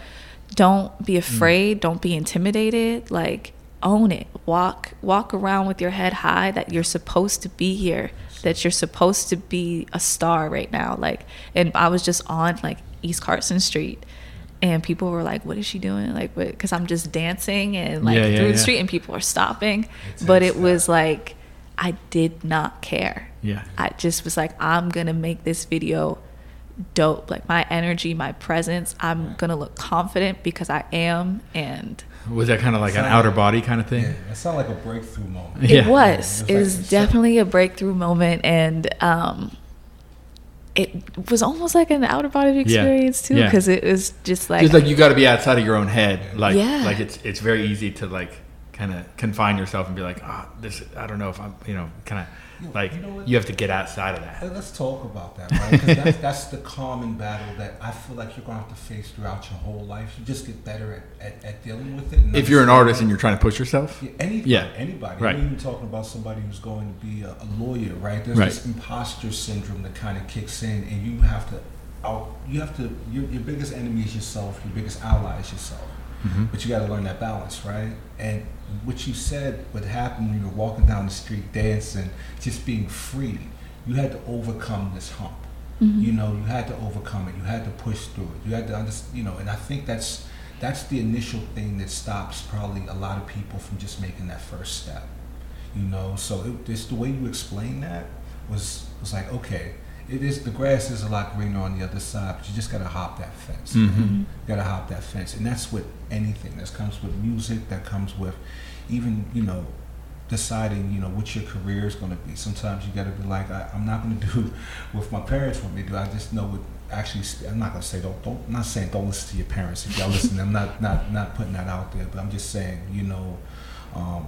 don't be afraid, don't be intimidated, like own it, walk walk around with your head high that you're supposed to be here, that you're supposed to be a star right now, like, and I was just on like East Carson Street and people were like, "What is she doing?" Like, because I'm just dancing and like Yeah, yeah, through the street, and people are stopping. It but takes it was that. like, I did not care. yeah. I just was like, I'm gonna make this video dope. Like my energy, my presence. I'm gonna look confident because I am, and Was that kind of like an Sound- outer body kind of thing? Yeah, that sounded like a breakthrough moment. Yeah. it was. Yeah, It it was was like- definitely a breakthrough moment, and um, it was almost like an out of body experience too, Yeah. because it was just like, Just like you got to be outside of your own head. Like, Yeah. like it's it's very easy to like kind of confine yourself and be like, ah, this. I don't know if I'm, you know, kind You- of like you know what? you have to get outside of that. Let's talk about that, right? 'Cause that's, that's the common battle that I feel like you're gonna have to face throughout your whole life. You just get better at, at, at dealing with it. and If you're an artist and you're trying to push yourself, Yeah, anybody, Yeah. anybody. Right. I'm even talking about somebody who's going to be a, a lawyer, right? There's Right. this imposter syndrome that kind of kicks in, and you have to, out, you have to. Your, your biggest enemy is yourself. Your biggest ally is yourself. Mhm. But you got to learn that balance, right? And what you said would happen when you were walking down the street dancing, just being free. You had to overcome this hump. Mhm. You know, you had to overcome it. You had to push through it. You had to understand, you know, and I think that's that's the initial thing that stops probably a lot of people from just making that first step. You know, so it, just the way you explained that was was like, okay, it is the grass is a lot greener on the other side, but you just gotta hop that fence. Mhm. Mhm. gotta hop that fence, and that's with anything. That comes with music. That comes with even you know deciding you know what your career is going to be. Sometimes you got to be like, I, I'm not going to do what my parents want me to do. I just know what actually. I'm not gonna say don't. Don't. I'm not saying don't listen to your parents if y'all listen. I'm not not not putting that out there. But I'm just saying, you know, um,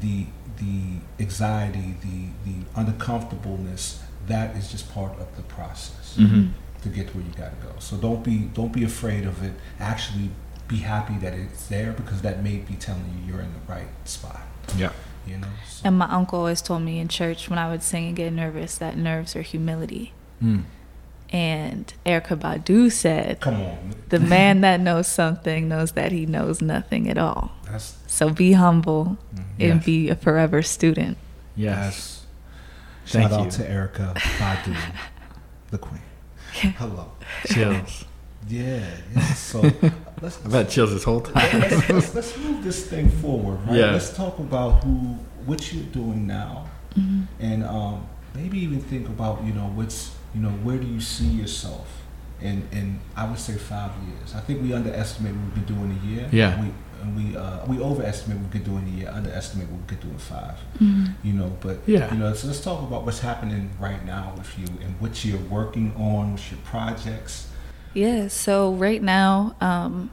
the the anxiety, the the uncomfortableness. That is just part of the process Mm-hmm. to get to where you gotta go. So don't be don't be afraid of it. Actually, be happy that it's there because that may be telling you you're in the right spot. Yeah. You know. So, And my uncle always told me in church when I would sing and get nervous that nerves are humility. Mm. And Erykah Badu said, come on. The man that knows something knows that he knows nothing at all. That's So be humble mhm. and Yes. be a forever student. Yes. Yes. Thank Shout you. out to Erykah Badu, the queen. Hello. Chills. Yeah. yeah. So let's, I've had chills this whole time. let's, let's, let's move this thing forward, right? Yeah. Let's talk about who, what you're doing now, Mm-hmm. and um, maybe even think about you know what's you know where do you see yourself in in I would say five years. I think we underestimate what we could do in a year. Yeah. We and we uh, we overestimate what we could do in a year, underestimate what we could do in five. You know, but Yeah. you know, so let's talk about what's happening right now with you and what you're working on, what's your projects. Yeah, so right now, um,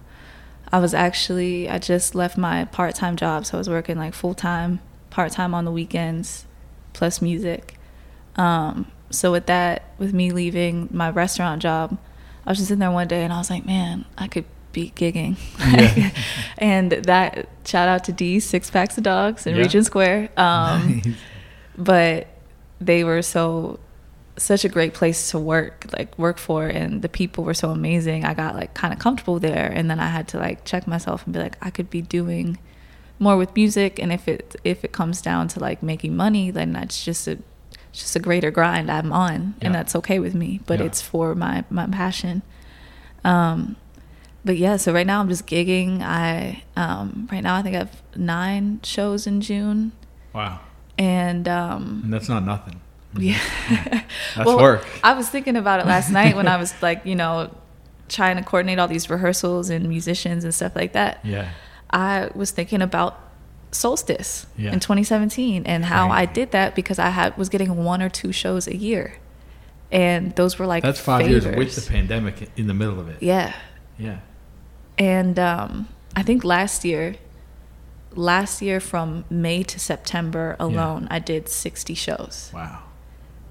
I was actually, I just left my part time job. So I was working like full time, part time on the weekends, plus music. Um, so with that, with me leaving my restaurant job, I was just in there one day and I was like, man, I could be gigging. Yeah. and that, shout out to D, Six Packs of Dogs in Yeah. Regent Square. Um, Nice. but they were so such a great place to work like work for and the people were so amazing i got like kind of comfortable there and then i had to like check myself and be like i could be doing more with music and if it if it comes down to like making money then that's just a just a greater grind i'm on Yeah. and that's okay with me but it's for my my passion um but yeah so right now i'm just gigging i um right now i think i have nine shows in june Wow. and um And that's not nothing. yeah. That's Well, work. I was thinking about it last night when I was like, you know, trying to coordinate all these rehearsals and musicians and stuff like that. Yeah. I was thinking about Solstice Yeah. in 2017 and how I did that because I had was getting one or two shows a year. And those were like That's five years with the pandemic in the middle of it. Yeah. Yeah. And um, I think last year, last year from May to September alone, I did 60 shows. Wow.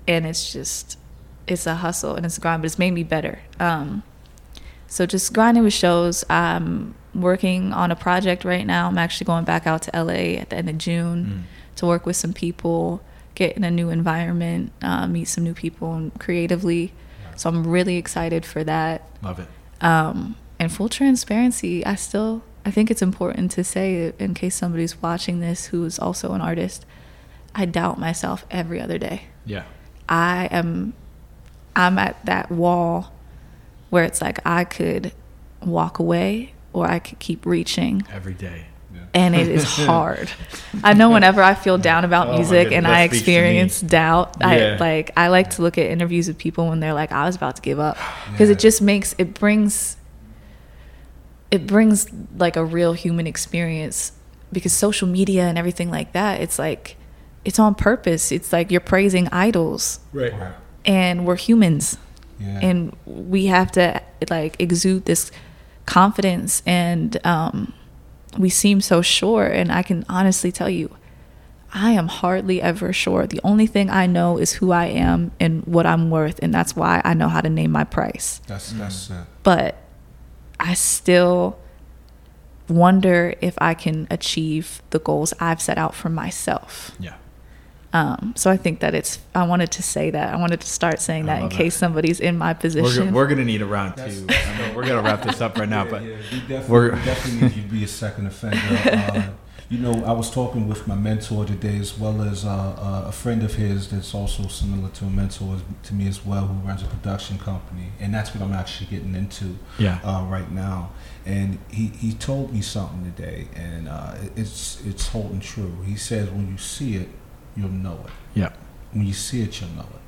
and it's just it's a hustle and it's a grind, but it's made me better. Um, so just grinding with shows. I'm working on a project right now. I'm actually going back out to LA at the end of June Mm. to work with some people, get in a new environment, uh, meet some new people and creatively. So I'm really excited for that. Love it. Um, and full transparency, I still I think it's important to say in case somebody's watching this who is also an artist. I doubt myself every other day. Yeah. I am I'm at that wall where it's like I could walk away or I could keep reaching Every day. and it is hard. I know whenever I feel down about Oh music and I speaks to me. experience doubt, Yeah. I like I like to look at interviews with people when they're like I was about to give up because Yeah. it just makes it brings it brings like a real human experience because social media and everything like that it's like it's on purpose. It's like you're praising idols Right. Right. and we're humans Yeah. and we have to like exude this confidence and um, we seem so sure and i can honestly tell you i am hardly ever sure the only thing i know is who i am and what i'm worth and that's why i know how to name my price that's that's it. but i still wonder if i can achieve the goals i've set out for myself Yeah. um, so i think that it's i wanted to say that i wanted to start saying that in love that. case somebody's in my We're, position we're gonna need a round two. I know we're gonna wrap this up right now, Yeah, but yeah, we definitely, we're- definitely need you to be a second offender. Uh, you know, I was talking with my mentor today, as well as uh, uh, a friend of his that's also similar to a mentor to me as well, who runs a production company, and that's what I'm actually getting into yeah. uh, right now. And he, he told me something today, and uh, it's it's holding true. He says, when you see it, you'll know it. Yeah. When you see it, you'll know it.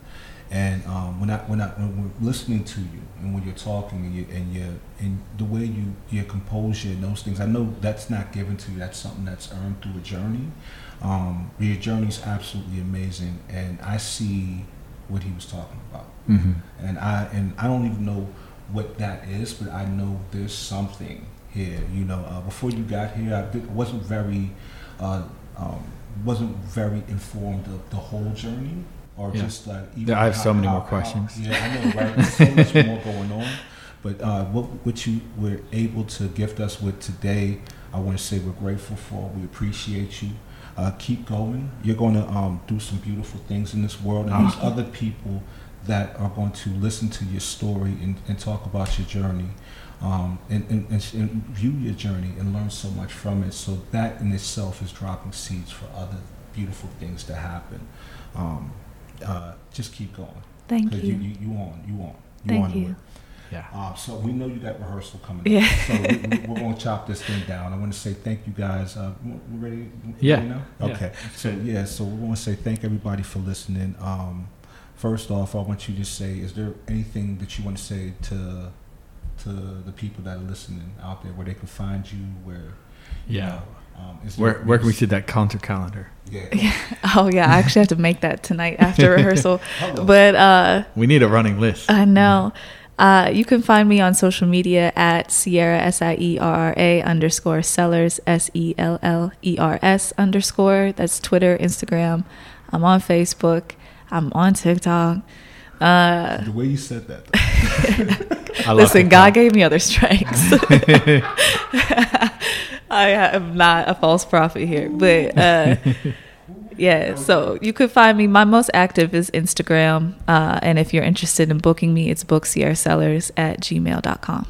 And um, when I when I when we're listening to you and when you're talking and you and you and the way you your composure and those things, I know that's not given to you. That's something that's earned through a journey. Um, your journey is absolutely amazing, and I see what he was talking about. Mm-hmm. And I and I don't even know what that is, but I know there's something here. You know, uh, before you got here, I did, wasn't very uh, um, wasn't very informed of the whole journey, or Yeah. just like even Yeah, I have so many more how- questions. yeah, I know, right? There's so much more going on. But uh, what what you were able to gift us with today, I want to say we're grateful for. We appreciate you. Uh, keep going. You're going to um, do some beautiful things in this world, and there's other people that are going to listen to your story and, and talk about your journey, um, and, and, and, and view your journey and learn so much from it. So that in itself is dropping seeds for other beautiful things to happen. Um, uh, just keep going. Thank you. You, you, you on. You on. You Thank on you. it. Yeah. Um, so we know you got rehearsal coming Yeah. up. So we, we, we're going to chop this thing down. I want to say thank you guys. Uh, we we ready? we Yeah. ready now? Yeah. Okay. So yeah, so we want to say thank everybody for listening. Um, first off, I want you to say, is there anything that you want to say to to the people that are listening out there, where they can find you, where you Yeah. know, um, is there- Where where can we see that counter calendar? Yeah. Oh yeah, I actually have to make that tonight after rehearsal. But uh, We need a running list. I know. Uh, you can find me on social media at Sierra S I E R R A underscore Sellers S E L L E R S underscore. That's Twitter, Instagram. I'm on Facebook. I'm on TikTok. Uh, the way you said that. Though. I listen, it. God gave me other strengths. I am not a false prophet here, but uh, yeah. So you could find me. My most active is Instagram, uh, and if you're interested in booking me, it's booksierrasellers at gmail.com.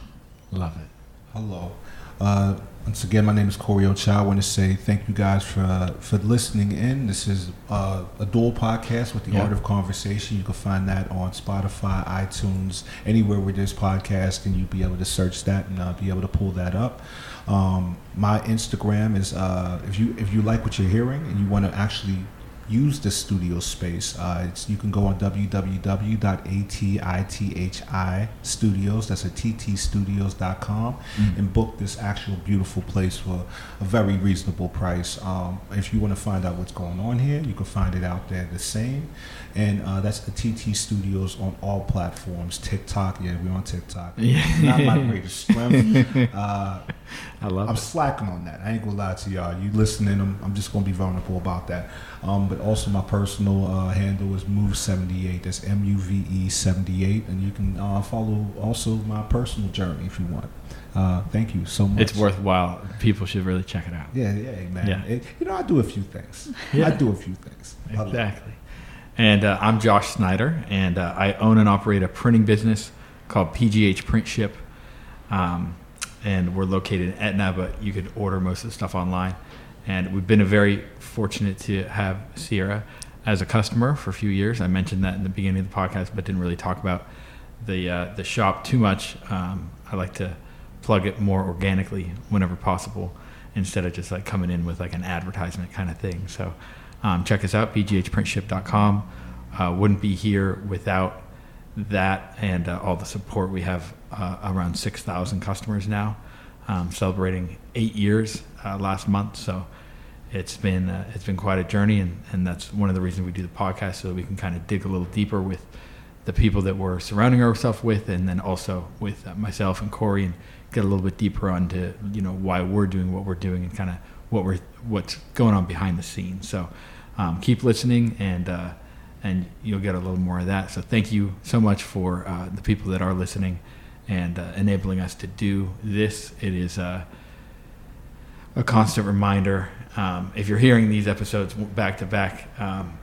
Love it. Hello. Uh, once again, my name is Corey Ocha. I want to say thank you guys for uh, for listening in. This is uh, a dual podcast with the Yeah. Art of Conversation. You can find that on Spotify, iTunes, anywhere where there's podcast, and you'll be able to search that and uh, be able to pull that up. Um, my Instagram is uh, if you if you like what you're hearing and you want to actually use the studio space, uh, it's, you can go on www.atithistudios. Studios. That's a ttstudios.com Mm. and book this actual beautiful place for a very reasonable price. Um, if you want to find out what's going on here, you can find it out there the same. And uh, that's the TT Studios on all platforms. TikTok, yeah, we're on TikTok. Yeah. Not my greatest strength. Uh, I love I'm it. slacking on that. I ain't gonna lie to y'all. You listening? I'm, I'm just gonna be vulnerable about that. Um, but also my personal uh, handle is Muve78. That's M-U-V-E 78, and you can uh, follow also my personal journey if you want. Uh, thank you so much. It's worthwhile. People should really check it out. Yeah, yeah, man. Yeah. It- you know, I do a few things. Yeah. I do a few things. I love it. Exactly. And uh, I'm Josh Snyder, and uh, I own and operate a printing business called PGH Print Ship. Um, and we're located in Etna, but you could order most of the stuff online. And we've been a very fortunate to have Sierra as a customer for a few years. I mentioned that in the beginning of the podcast, but didn't really talk about the uh, the shop too much. Um, I like to plug it more organically whenever possible, instead of just like coming in with like an advertisement kind of thing. So um, check us out, pghprintship.com. Uh, wouldn't be here without that and uh, all the support. We have uh, around 6,000 customers now, um, celebrating eight years uh, last month. So it's been uh, it's been quite a journey, and, and that's one of the reasons we do the podcast so that we can kind of dig a little deeper with the people that we're surrounding ourselves with, and then also with uh, myself and Corey, and get a little bit deeper onto you know why we're doing what we're doing and kind of what we're what's going on behind the scenes. So um, keep listening, and uh, and you'll get a little more of that. So thank you so much for uh, the people that are listening and uh, enabling us to do this. It is uh, a constant reminder. Um, if you're hearing these episodes back to back, um,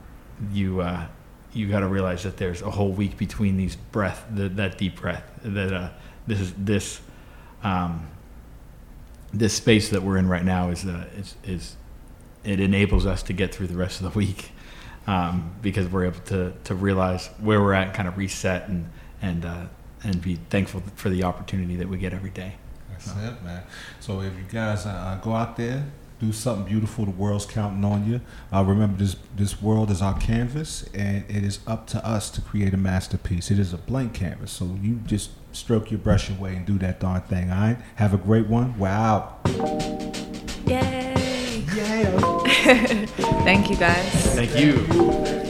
you uh, you got to realize that there's a whole week between these breath, the, that deep breath. That uh, this is this um, this space that we're in right now is uh, is is it enables us to get through the rest of the week um, because we're able to to realize where we're at, and kind of reset and and uh, and be thankful for the opportunity that we get every day. That's it, man. So if you guys uh, go out there, do something beautiful, the world's counting on you. Uh, remember, this this world is our canvas, and it is up to us to create a masterpiece. It is a blank canvas, so you just stroke your brush away and do that darn thing. All right. Have a great one. We're out. Yay! Yeah. Thank you guys. Thank you.